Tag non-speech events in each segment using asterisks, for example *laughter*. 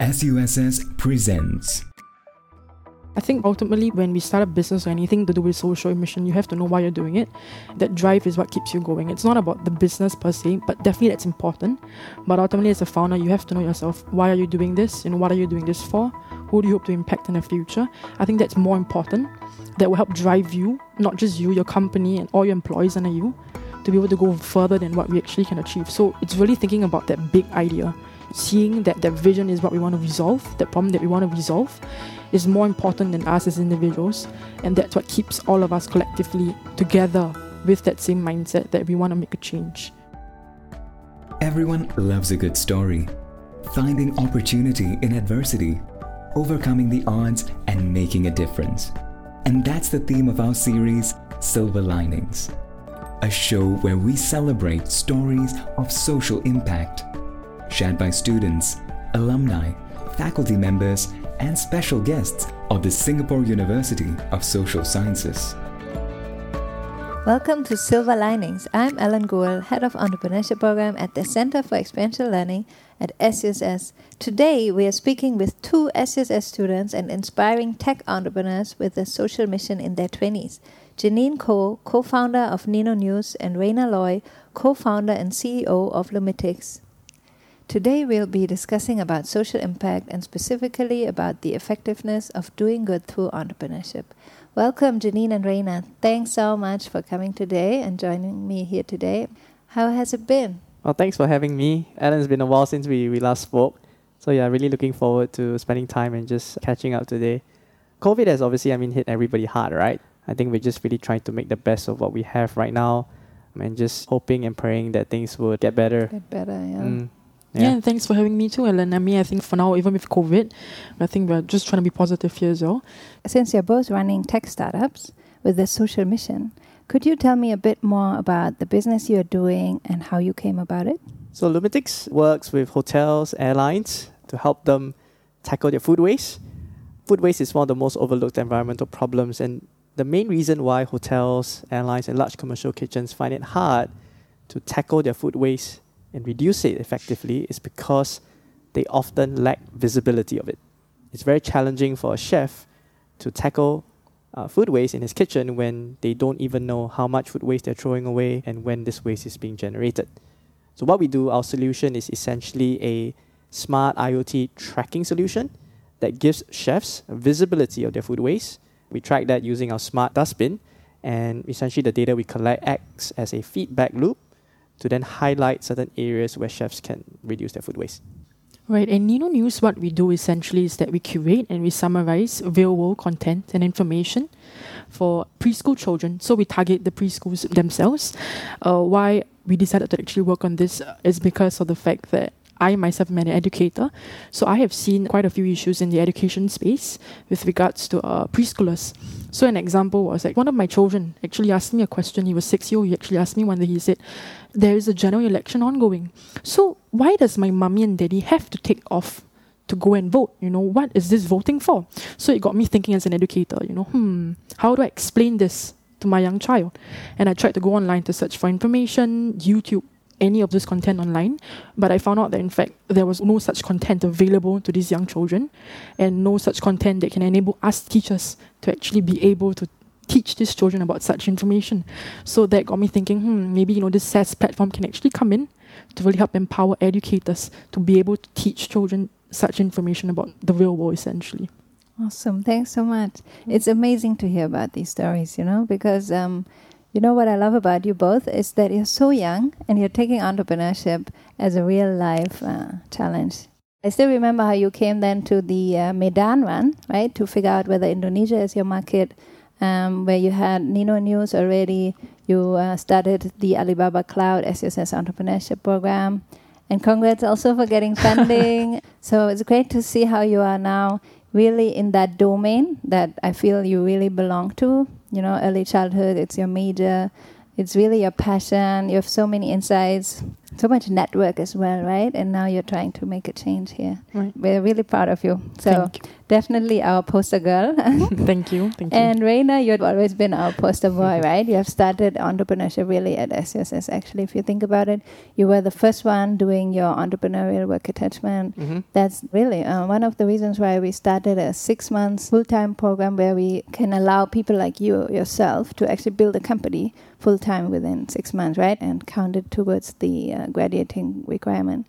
SUSS presents. I think ultimately, when we start a business or anything to do with social mission, you have to know why you're doing it. That drive is what keeps you going. It's not about the business per se, but definitely that's important. But ultimately, as a founder, you have to know yourself. Why are you doing this? Know, what are you doing this for? Who do you hope to impact in the future? I think that's more important. That will help drive you, not just you, your company, and all your employees under you, to be able to go further than what we actually can achieve. So it's really thinking about that big idea seeing that that vision is what we want to resolve, that problem that we want to resolve, is more important than us as individuals. And that's what keeps all of us collectively together with that same mindset that we want to make a change. Everyone loves a good story. Finding opportunity in adversity, overcoming the odds, and making a difference. And that's the theme of our series, Silver Linings. A show where we celebrate stories of social impact shared by students, alumni, faculty members, and special guests of the Singapore University of Social Sciences. Welcome to Silver Linings. I'm Ellen Gould, Head of Entrepreneurship Program at the Center for Experiential Learning at SUSS. Today, we are speaking with two SUSS students and inspiring tech entrepreneurs with a social mission in their 20s. Janine Koh, co founder of Nino News, and Rayner Loi, co founder and CEO of Lumitics. Today we'll be discussing about social impact and specifically about the effectiveness of doing good through entrepreneurship. Welcome, Janine and Rayner. Thanks so much for coming today and joining me here today. How has it been? Well, thanks for having me. Ellen, it's been a while since we, we last spoke. So yeah, really looking forward to spending time and just catching up today. COVID has obviously, I mean, hit everybody hard, right? I think we're just really trying to make the best of what we have right now and just hoping and praying that things would get better. Get better, yeah. Mm. Yeah. yeah, thanks for having me too, Ellen. I mean, I think for now, even with COVID, I think we're just trying to be positive here as well. Since you're both running tech startups with a social mission, could you tell me a bit more about the business you're doing and how you came about it? So, Lumitics works with hotels, airlines to help them tackle their food waste. Food waste is one of the most overlooked environmental problems, and the main reason why hotels, airlines, and large commercial kitchens find it hard to tackle their food waste and reduce it effectively is because they often lack visibility of it. It's very challenging for a chef to tackle uh, food waste in his kitchen when they don't even know how much food waste they're throwing away and when this waste is being generated. So, what we do, our solution is essentially a smart IoT tracking solution that gives chefs visibility of their food waste. We track that using our smart dustbin, and essentially the data we collect acts as a feedback loop to then highlight certain areas where chefs can reduce their food waste. Right, and Nino News, what we do essentially is that we curate and we summarize real world content and information for preschool children. So we target the preschools themselves. Uh, why we decided to actually work on this is because of the fact that I myself am an educator, so I have seen quite a few issues in the education space with regards to uh, preschoolers. So an example was like one of my children actually asked me a question. He was six years old. He actually asked me one day. He said, "There is a general election ongoing. So why does my mummy and daddy have to take off to go and vote. You know, what is this voting for? So it got me thinking as an educator, you know, hmm, how do I explain this to my young child? And I tried to go online to search for information, YouTube, any of this content online, but I found out that in fact there was no such content available to these young children and no such content that can enable us teachers to actually be able to teach these children about such information. So that got me thinking, hmm, maybe you know this SaaS platform can actually come in to really help empower educators to be able to teach children such information about the real world essentially. Awesome. Thanks so much. It's amazing to hear about these stories, you know, because um, you know what I love about you both is that you're so young and you're taking entrepreneurship as a real life uh, challenge. I still remember how you came then to the uh, Medan one, right, to figure out whether Indonesia is your market, um, where you had Nino News already. You uh, started the Alibaba Cloud SUSS Entrepreneurship Program. And congrats also for getting *laughs* funding. so it's great to see how you are now really in that domain that I feel you really belong to. You know, early childhood, it's your major, it's really your passion. You have so many insights, so much network as well, right? And now you're trying to make a change here. Right. We're really proud of you. So definitely our poster girl. *laughs* Thank you. Thank you. and Rayner, you've always been our poster boy, *laughs* right? You have started entrepreneurship really at SUSS. Actually, if you think about it, you were the first one doing your entrepreneurial work attachment. hmm That's really uh, one of the reasons why we started a six months full time program where we can allow people like you yourself to actually build a company full time within six months, right? And count it towards the uh, graduating requirement.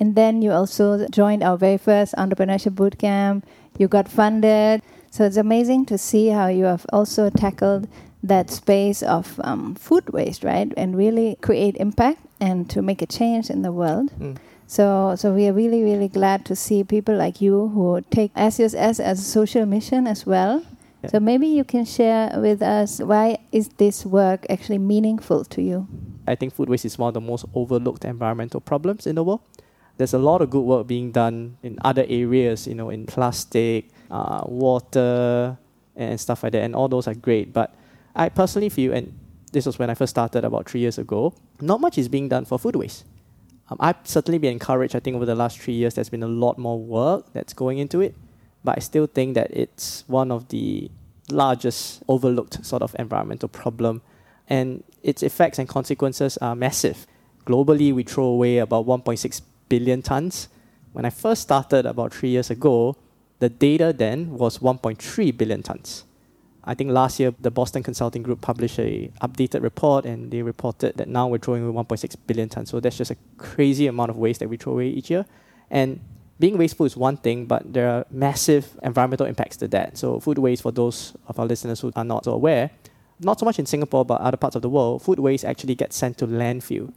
And then you also joined our very first entrepreneurship bootcamp. You got funded. So it's amazing to see how you have also tackled that space of um, food waste, right? And really create impact and to make a change in the world. Mm. So, so we are really, really glad to see people like you who take SUSS as a social mission as well. Yeah. So maybe you can share with us why is this work actually meaningful to you? I think food waste is one of the most overlooked environmental problems in the world. There's a lot of good work being done in other areas, you know, in plastic, uh, water, and stuff like that, and all those are great. But I personally feel, and this was when I first started about three years ago, not much is being done for food waste. Um, I've certainly been encouraged. I think over the last three years, there's been a lot more work that's going into it, but I still think that it's one of the largest overlooked sort of environmental problem, and its effects and consequences are massive. Globally, we throw away about 1.6 billion tons. When I first started about three years ago, the data then was 1.3 billion tons. I think last year the Boston Consulting Group published a updated report and they reported that now we're throwing away 1.6 billion tons. So that's just a crazy amount of waste that we throw away each year. And being wasteful is one thing, but there are massive environmental impacts to that. So food waste, for those of our listeners who are not so aware, not so much in Singapore but other parts of the world, food waste actually gets sent to landfill.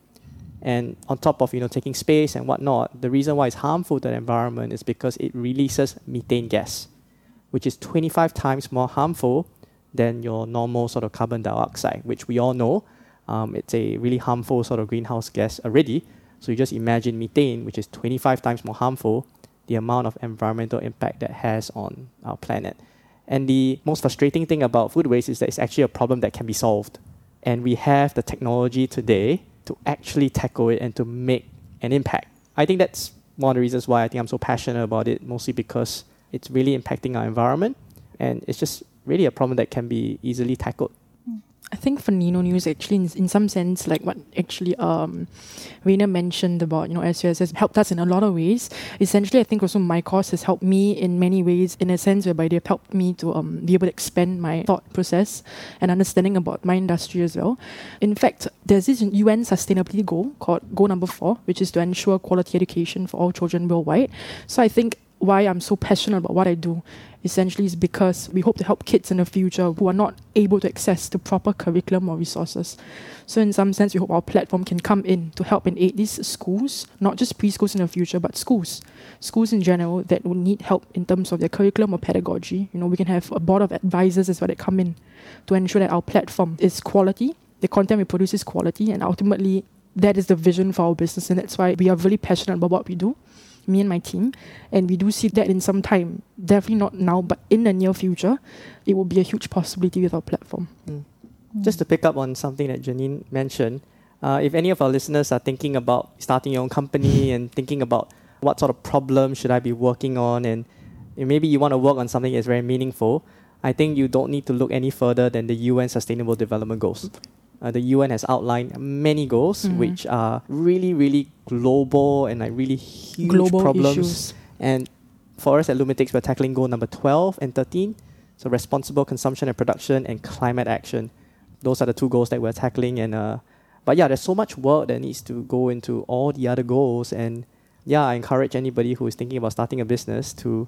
And on top of you know taking space and whatnot, the reason why it's harmful to the environment is because it releases methane gas, which is 25 times more harmful than your normal sort of carbon dioxide, which we all know um, it's a really harmful sort of greenhouse gas already. So you just imagine methane, which is 25 times more harmful, the amount of environmental impact that has on our planet. And the most frustrating thing about food waste is that it's actually a problem that can be solved. And we have the technology today to actually tackle it and to make an impact. I think that's one of the reasons why I think I'm so passionate about it, mostly because it's really impacting our environment and it's just really a problem that can be easily tackled. I think for Nino News, actually, in, in some sense, like what actually um, mentioned about, you know, SUSS has helped us in a lot of ways. Essentially, I think also my course has helped me in many ways, in a sense whereby they've helped me to um, be able to expand my thought process and understanding about my industry as well. In fact, there's this UN sustainability goal called Goal Number Four, which is to ensure quality education for all children worldwide. So I think why I'm so passionate about what I do essentially is because we hope to help kids in the future who are not able to access the proper curriculum or resources. So in some sense, we hope our platform can come in to help and aid these schools, not just preschools in the future, but schools, schools in general that would need help in terms of their curriculum or pedagogy. You know, we can have a board of advisors as well that come in to ensure that our platform is quality, the content we produce is quality, and ultimately that is the vision for our business, and that's why we are really passionate about what we do me and my team. And we do see that in some time, definitely not now, but in the near future, it will be a huge possibility with our platform. Just to pick up on something that Janine mentioned, uh, if any of our listeners are thinking about starting your own company *laughs* and thinking about what sort of problem should I be working on, and maybe you want to work on something that's very meaningful, I think you don't need to look any further than the UN Sustainable Development Goals. Uh, the UN has outlined many goals Mhm. which are really, really global and like really huge Global problems. issues. And for us at Lumitics, we're tackling goal number 12 and 13. So responsible consumption and production and climate action. Those are the two goals that we're tackling. And uh, but yeah, there's so much work that needs to go into all the other goals. And yeah, I encourage anybody who is thinking about starting a business to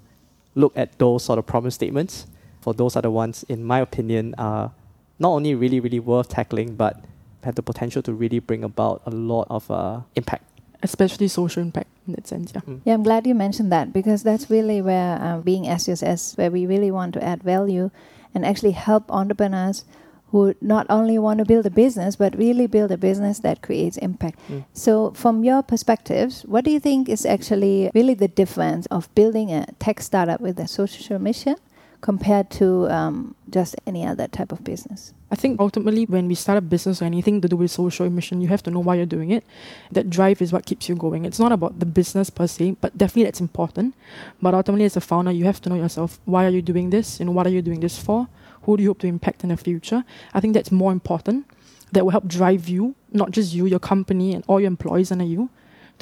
look at those sort of problem statements. For those are the ones, in my opinion, are not only really, really worth tackling, but have the potential to really bring about a lot of uh, impact. Especially social impact in that sense, yeah. Yeah, I'm glad you mentioned that because that's really where uh, being SUSS, where we really want to add value and actually help entrepreneurs who not only want to build a business, but really build a business that creates impact. Mm. So, from your perspectives, what do you think is actually really the difference of building a tech startup with a social mission compared to um, just any other type of business. I think ultimately, when we start a business or anything to do with social mission, you have to know why you're doing it. That drive is what keeps you going. It's not about the business per se, but definitely that's important. But ultimately, as a founder, you have to know yourself. Why are you doing this? Know, what are you doing this for? Who do you hope to impact in the future? I think that's more important. That will help drive you, not just you, your company, and all your employees under you,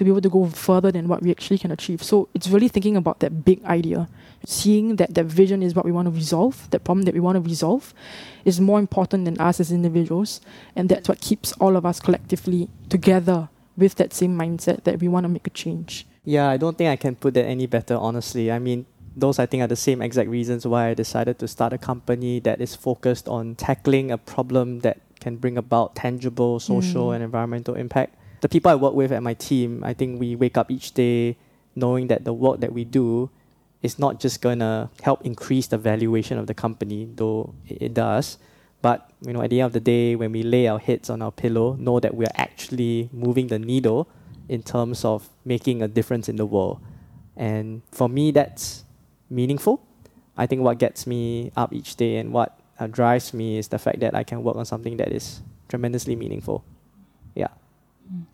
to be able to go further than what we actually can achieve. So it's really thinking about that big idea, seeing that that vision is what we want to resolve, that problem that we want to resolve, is more important than us as individuals, and that's what keeps all of us collectively together with that same mindset that we want to make a change. Yeah, I don't think I can put that any better, honestly. I mean, those I think are the same exact reasons why I decided to start a company that is focused on tackling a problem that can bring about tangible social Mm. and environmental impact. The people I work with at my team, I think we wake up each day knowing that the work that we do is not just to help increase the valuation of the company, though it, does. But you know, at the end of the day, when we lay our heads on our pillow, know that we're actually moving the needle in terms of making a difference in the world. And for me, that's meaningful. I think what gets me up each day and what uh, drives me is the fact that I can work on something that is tremendously meaningful. Yeah.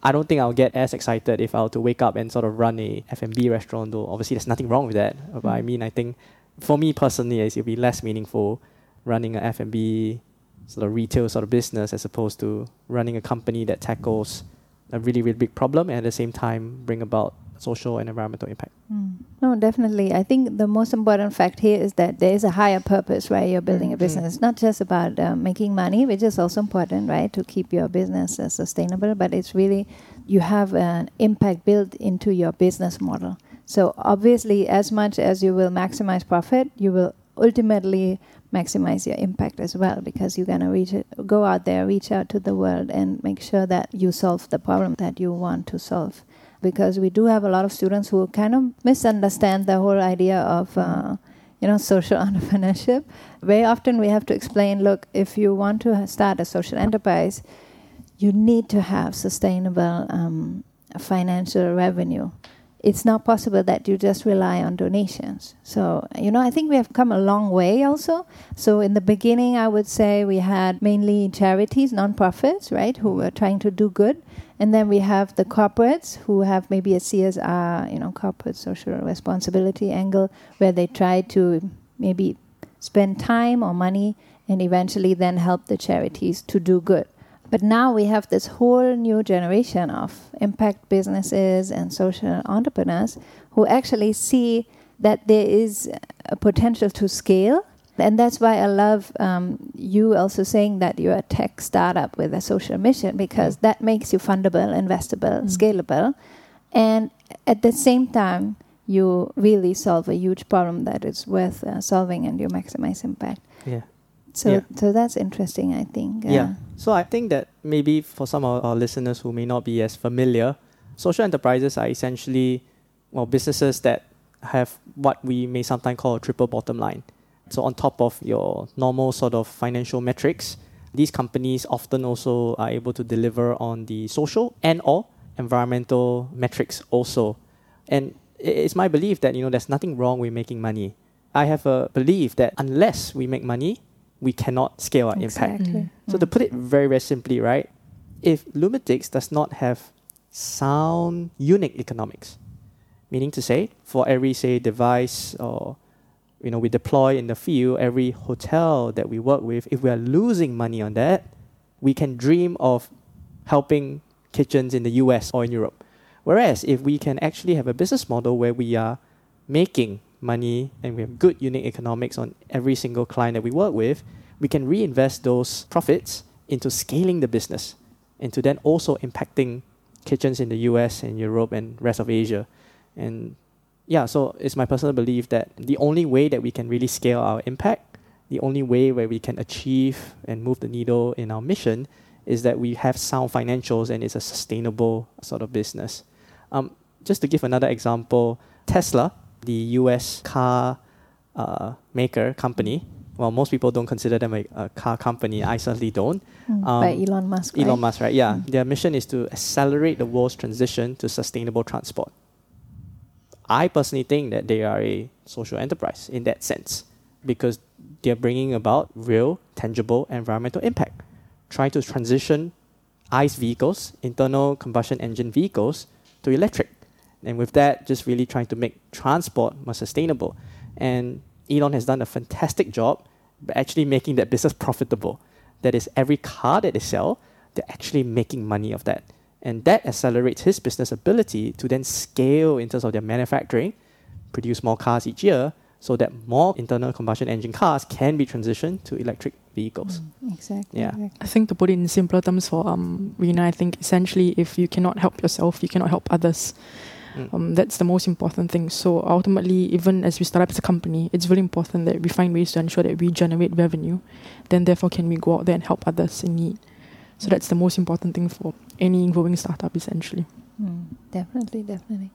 I don't think I'll get as excited if I were to wake up and sort of run a F&B restaurant, though obviously there's nothing wrong with that. But I Mm. mean, I think for me personally, it'll be less meaningful running a F&B sort of retail sort of business as opposed to running a company that tackles a really, really big problem and at the same time bring about social and environmental impact. Mm. No, definitely. I think the most important fact here is that there is a higher purpose, right? You're building a Mm. business. It's not just about uh, making money, which is also important, right, to keep your business uh, sustainable, but it's really you have an impact built into your business model. So, obviously, as much as you will maximize profit, you will ultimately maximize your impact as well because you're going to reach it, go out there, reach out to the world, and make sure that you solve the problem that you want to solve because we do have a lot of students who kind of misunderstand the whole idea of uh, you know social *laughs* entrepreneurship. Very often we have to explain look if you want to start a social enterprise you need to have sustainable um, financial revenue. It's not possible that you just rely on donations. So you know i think we have come a long way also. So in the beginning i would say we had mainly charities non-profits right who were trying to do good and then we have the corporates who have maybe a CSR, you know, corporate social responsibility angle, where they try to maybe spend time or money and eventually then help the charities to do good. But now we have this whole new generation of impact businesses and social entrepreneurs who actually see that there is a potential to scale and that's why I love um, you also saying that you're a tech startup with a social mission because that makes you fundable, investable, Mm. scalable, and at the same time you really solve a huge problem that is worth uh, solving and you maximize impact. Yeah. So, Yeah. so that's interesting. I think. Uh, Yeah. So I think that maybe for some of our listeners who may not be as familiar, social enterprises are essentially well businesses that have what we may sometimes call a triple bottom line. So on top of your normal sort of financial metrics, these companies often also are able to deliver on the social and or environmental metrics also. And it's my belief that you know there's nothing wrong with making money. I have a belief that unless we make money, we cannot scale our impact. Exactly. Mm. So to put it very, very simply, right? If Lumitics does not have sound unit economics, meaning to say, for every say device or you know we deploy in the field, every hotel that we work with, if we are losing money on that, we can dream of helping kitchens in the US or in Europe. Whereas if we can actually have a business model where we are making money and we have good unit economics on every single client that we work with, we can reinvest those profits into scaling the business, into then also impacting kitchens in the US and Europe and rest of Asia. And yeah, so it's my personal belief that the only way that we can really scale our impact, the only way where we can achieve and move the needle in our mission is that we have sound financials and it's a sustainable sort of business. Um, just to give another example, Tesla, the US car uh, maker company, well, most people don't consider them a, a car company. I certainly don't. Mm. By Um, Elon Musk. Elon right? Musk, right? Yeah. Mm. Their mission is to accelerate the world's transition to sustainable transport. I personally think that they are a social enterprise in that sense. because they're bringing about real, tangible environmental impact, trying to transition ICE vehicles, internal combustion engine vehicles, to electric. And with that, just really trying to make transport more sustainable. And Elon has done a fantastic job actually making that business profitable. That is, every car that they sell, they're actually making money of that. And that accelerates his business ability to then scale in terms of their manufacturing, produce more cars each year, so that more internal combustion engine cars can be transitioned to electric vehicles. Mm, exactly. Yeah. exactly. I think to put it in simpler terms for um, Rayner, I think essentially if you cannot help yourself, you cannot help others. Mm. Um, that's the most important thing. So ultimately, even as we start up as a company, it's really important that we find ways to ensure that we generate revenue. Then therefore can we go out there and help others in need. So that's the most important thing for any growing startup essentially. Mm, definitely, definitely.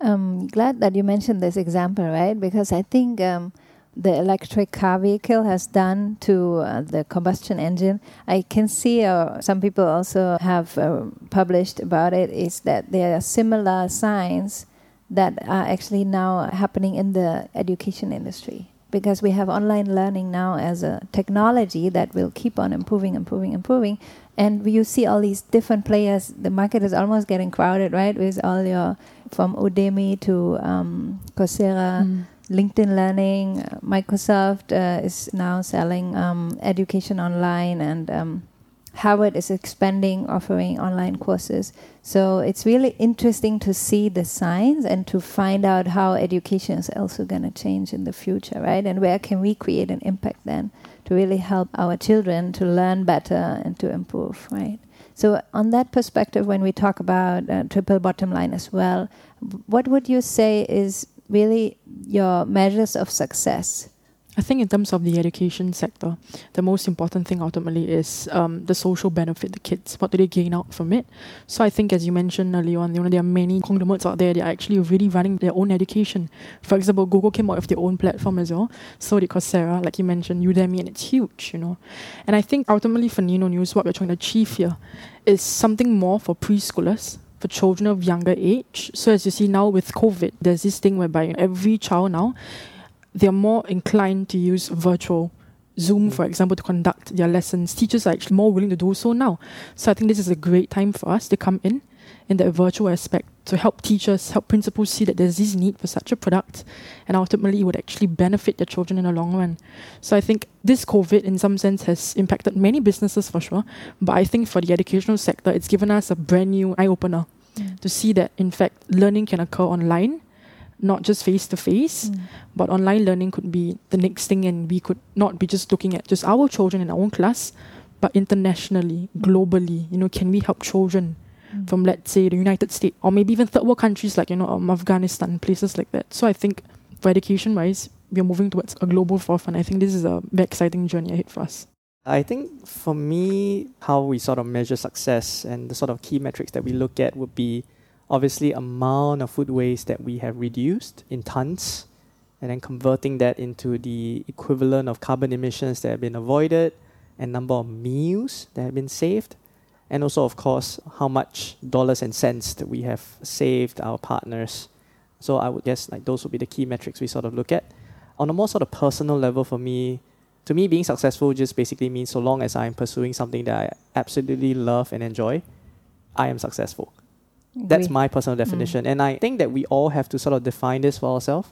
Um, glad that you mentioned this example, right? Because I think um, the electric car vehicle has done to uh, the combustion engine. I can see uh, some people also have uh, published about it. Is that there are similar signs that are actually now happening in the education industry because we have online learning now as a technology that will keep on improving, improving, improving. And you see all these different players. The market is almost getting crowded, right? With all your from Udemy to um, Coursera, Mm. LinkedIn Learning, uh, Microsoft uh, is now selling um, education online, and um, Harvard is expanding, offering online courses. So it's really interesting to see the signs and to find out how education is also going to change in the future, right? And where can we create an impact then to really help our children to learn better and to improve, right? So, on that perspective, when we talk about uh, triple bottom line as well, what would you say is really your measures of success? I think in terms of the education sector, the most important thing ultimately is um, the social benefit, the kids. What do they gain out from it? So I think, as you mentioned earlier on, you know, there are many conglomerates out there that are actually really running their own education. For example, Google came out with their own platform as well. So did Coursera, like you mentioned, Udemy, and it's huge, you know. And I think ultimately for Nino News, what we're trying to achieve here is something more for preschoolers, for children of younger age. So as you see now with COVID, there's this thing whereby every child now they're more inclined to use virtual Zoom, mm. for example, to conduct their lessons. Teachers are actually more willing to do so now. So I think this is a great time for us to come in in that virtual aspect to help teachers, help principals see that there's this need for such a product and ultimately it would actually benefit their children in the long run. So I think this COVID in some sense has impacted many businesses for sure. But I think for the educational sector, it's given us a brand new eye opener mm. to see that in fact learning can occur online not just face to face, but online learning could be the next thing, and we could not be just looking at just our children in our own class, but internationally, globally. You know, can we help children Mm. from, let's say, the United States, or maybe even third world countries like you know um, Afghanistan, places like that. So I think for education wise, we are moving towards a global forefront. I think this is a very exciting journey ahead for us. I think for me, how we sort of measure success and the sort of key metrics that we look at would be obviously amount of food waste that we have reduced in tons and then converting that into the equivalent of carbon emissions that have been avoided and number of meals that have been saved and also of course how much dollars and cents that we have saved our partners. So i would guess like those would be the key metrics we sort of look at. On a more sort of personal level for me to me being successful just basically means so long as i'm pursuing something that i absolutely love and enjoy i am successful that's my personal definition. And I think that we all have to sort of define this for ourselves,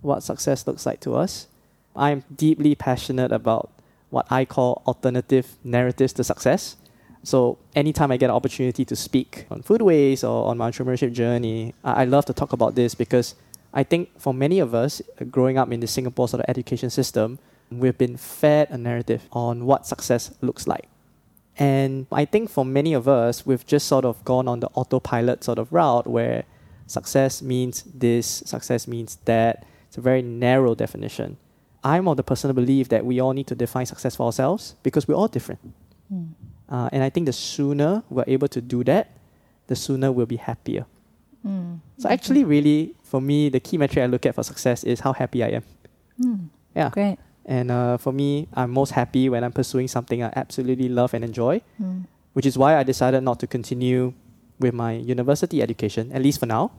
what success looks like to us. I'm deeply passionate about what I call alternative narratives to success. So anytime I get an opportunity to speak on food waste or on my entrepreneurship journey, I, I love to talk about this because I think for many of us uh, growing up in the Singapore sort of education system, we've been fed a narrative on what success looks like. And I think for many of us, we've just sort of gone on the autopilot sort of route where success means this, success means that. It's a very narrow definition. I'm of the personal belief that we all need to define success for ourselves because we're all different. Mm. Uh, and I think the sooner we're able to do that, the sooner we'll be happier. Mm. So actually, really, for me, the key metric I look at for success is how happy I am. Mm. Yeah. Great. And uh, for me, I'm most happy when I'm pursuing something I absolutely love and enjoy, Mm. which is why I decided not to continue with my university education, at least for now,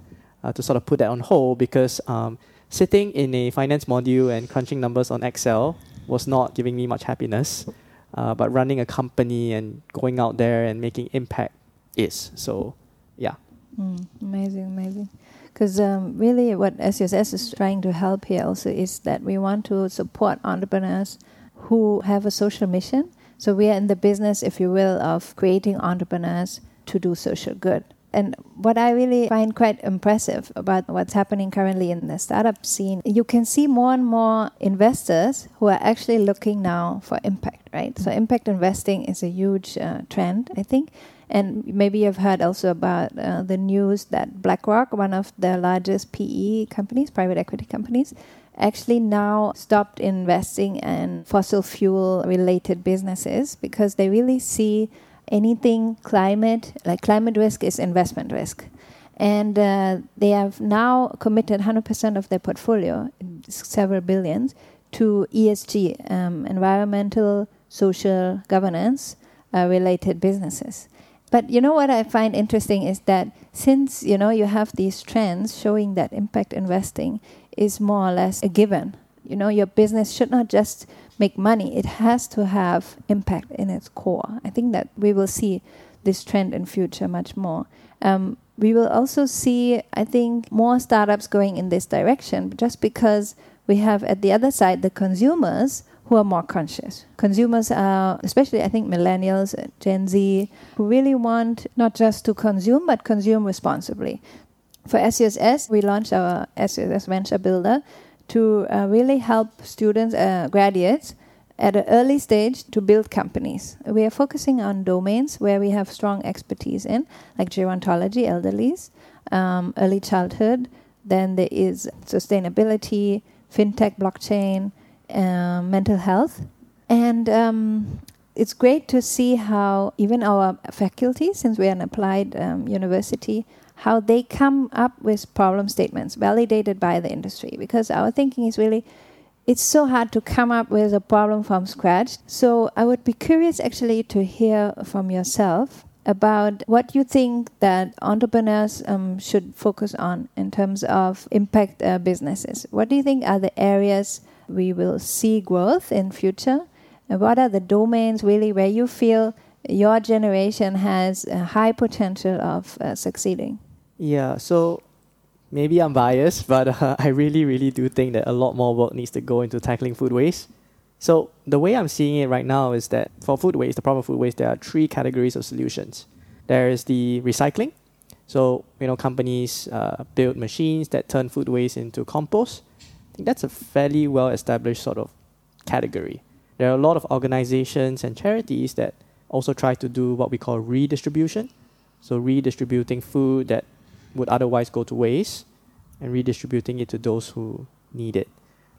uh, to sort of put that on hold because um, sitting in a finance module and crunching numbers on Excel was not giving me much happiness. Uh, but running a company and going out there and making impact is. So, yeah. Mm, amazing, amazing. Because um, really, what SUSS is trying to help here also is that we want to support entrepreneurs who have a social mission. So we are in the business, if you will, of creating entrepreneurs to do social good. And what I really find quite impressive about what's happening currently in the startup scene, you can see more and more investors who are actually looking now for impact, right? So, impact investing is a huge uh, trend, I think. And maybe you've heard also about uh, the news that BlackRock, one of the largest PE companies, private equity companies, actually now stopped investing in fossil fuel related businesses because they really see anything climate, like climate risk is investment risk. And uh, they have now committed 100% of their portfolio, several billions, to ESG, um, environmental, social, governance uh, related businesses. But you know what I find interesting is that since you know you have these trends showing that impact investing is more or less a given. You know, your business should not just make money, it has to have impact in its core. I think that we will see this trend in future much more. Um, we will also see, I think, more startups going in this direction just because we have at the other side the consumers who are more conscious. Consumers are, especially I think millennials, Gen Z, who really want not just to consume but consume responsibly. For SUSS, we launched our SUSS Venture Builder, to uh, really help students, uh, graduates, at an early stage to build companies. We are focusing on domains where we have strong expertise in, like gerontology, elderlies, um, early childhood. Then there is sustainability, fintech, blockchain, uh, mental health. And um, it's great to see how even our faculty, since we are an applied um, university, how they come up with problem statements validated by the industry. Because our thinking is really it's so hard to come up with a problem from scratch. So i would be curious actually to hear from yourself about what you think that entrepreneurs um, should focus on in terms of impact uh, businesses. What do you think are the areas we will see growth in future and what are the domains really where you feel your generation has a high potential of uh, succeeding yeah, so maybe I'm biased, but uh, *laughs* I really, really do think that a lot more work needs to go into tackling food waste. So the way I'm seeing it right now is that for food waste, the problem of food waste, there are three categories of solutions. There is the recycling. So you know, companies uh, build machines that turn food waste into compost. I think that's a fairly well-established sort of category. There are a lot of organizations and charities that also try to do what we call redistribution. So redistributing food that would otherwise go to waste and redistributing it to those who need it.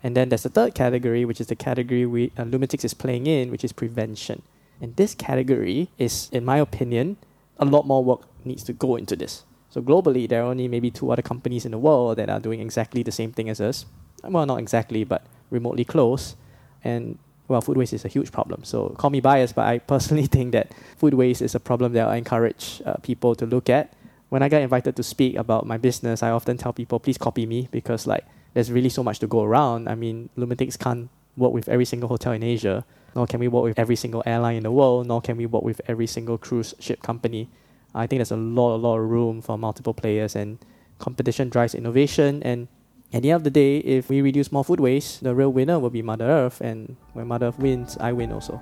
And then there's the third category, which is the category we uh, Lumitics is playing in, which is prevention. And this category is, in my opinion, a lot more work needs to go into this. So globally, there are only maybe two other companies in the world that are doing exactly the same thing as us. Well, not exactly, but remotely close. And well, food waste is a huge problem. So call me biased, but I *laughs* personally think that food waste is a problem that I encourage uh, people to look at when I get invited to speak about my business, I often tell people, please copy me because like there's really so much to go around. I mean, Lumitics can't work with every single hotel in Asia, nor can we work with every single airline in the world, nor can we work with every single cruise ship company. I think there's a lot, a lot of room for multiple players, and competition drives innovation. And at the end of the day, if we reduce more food waste, the real winner will be Mother Earth. And when Mother Earth wins, I win also.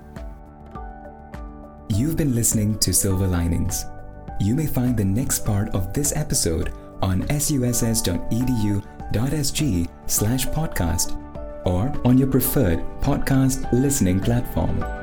You've been listening to Silver Linings you may find the next part of this episode on suss.edu.sg slash podcast or on your preferred podcast listening platform.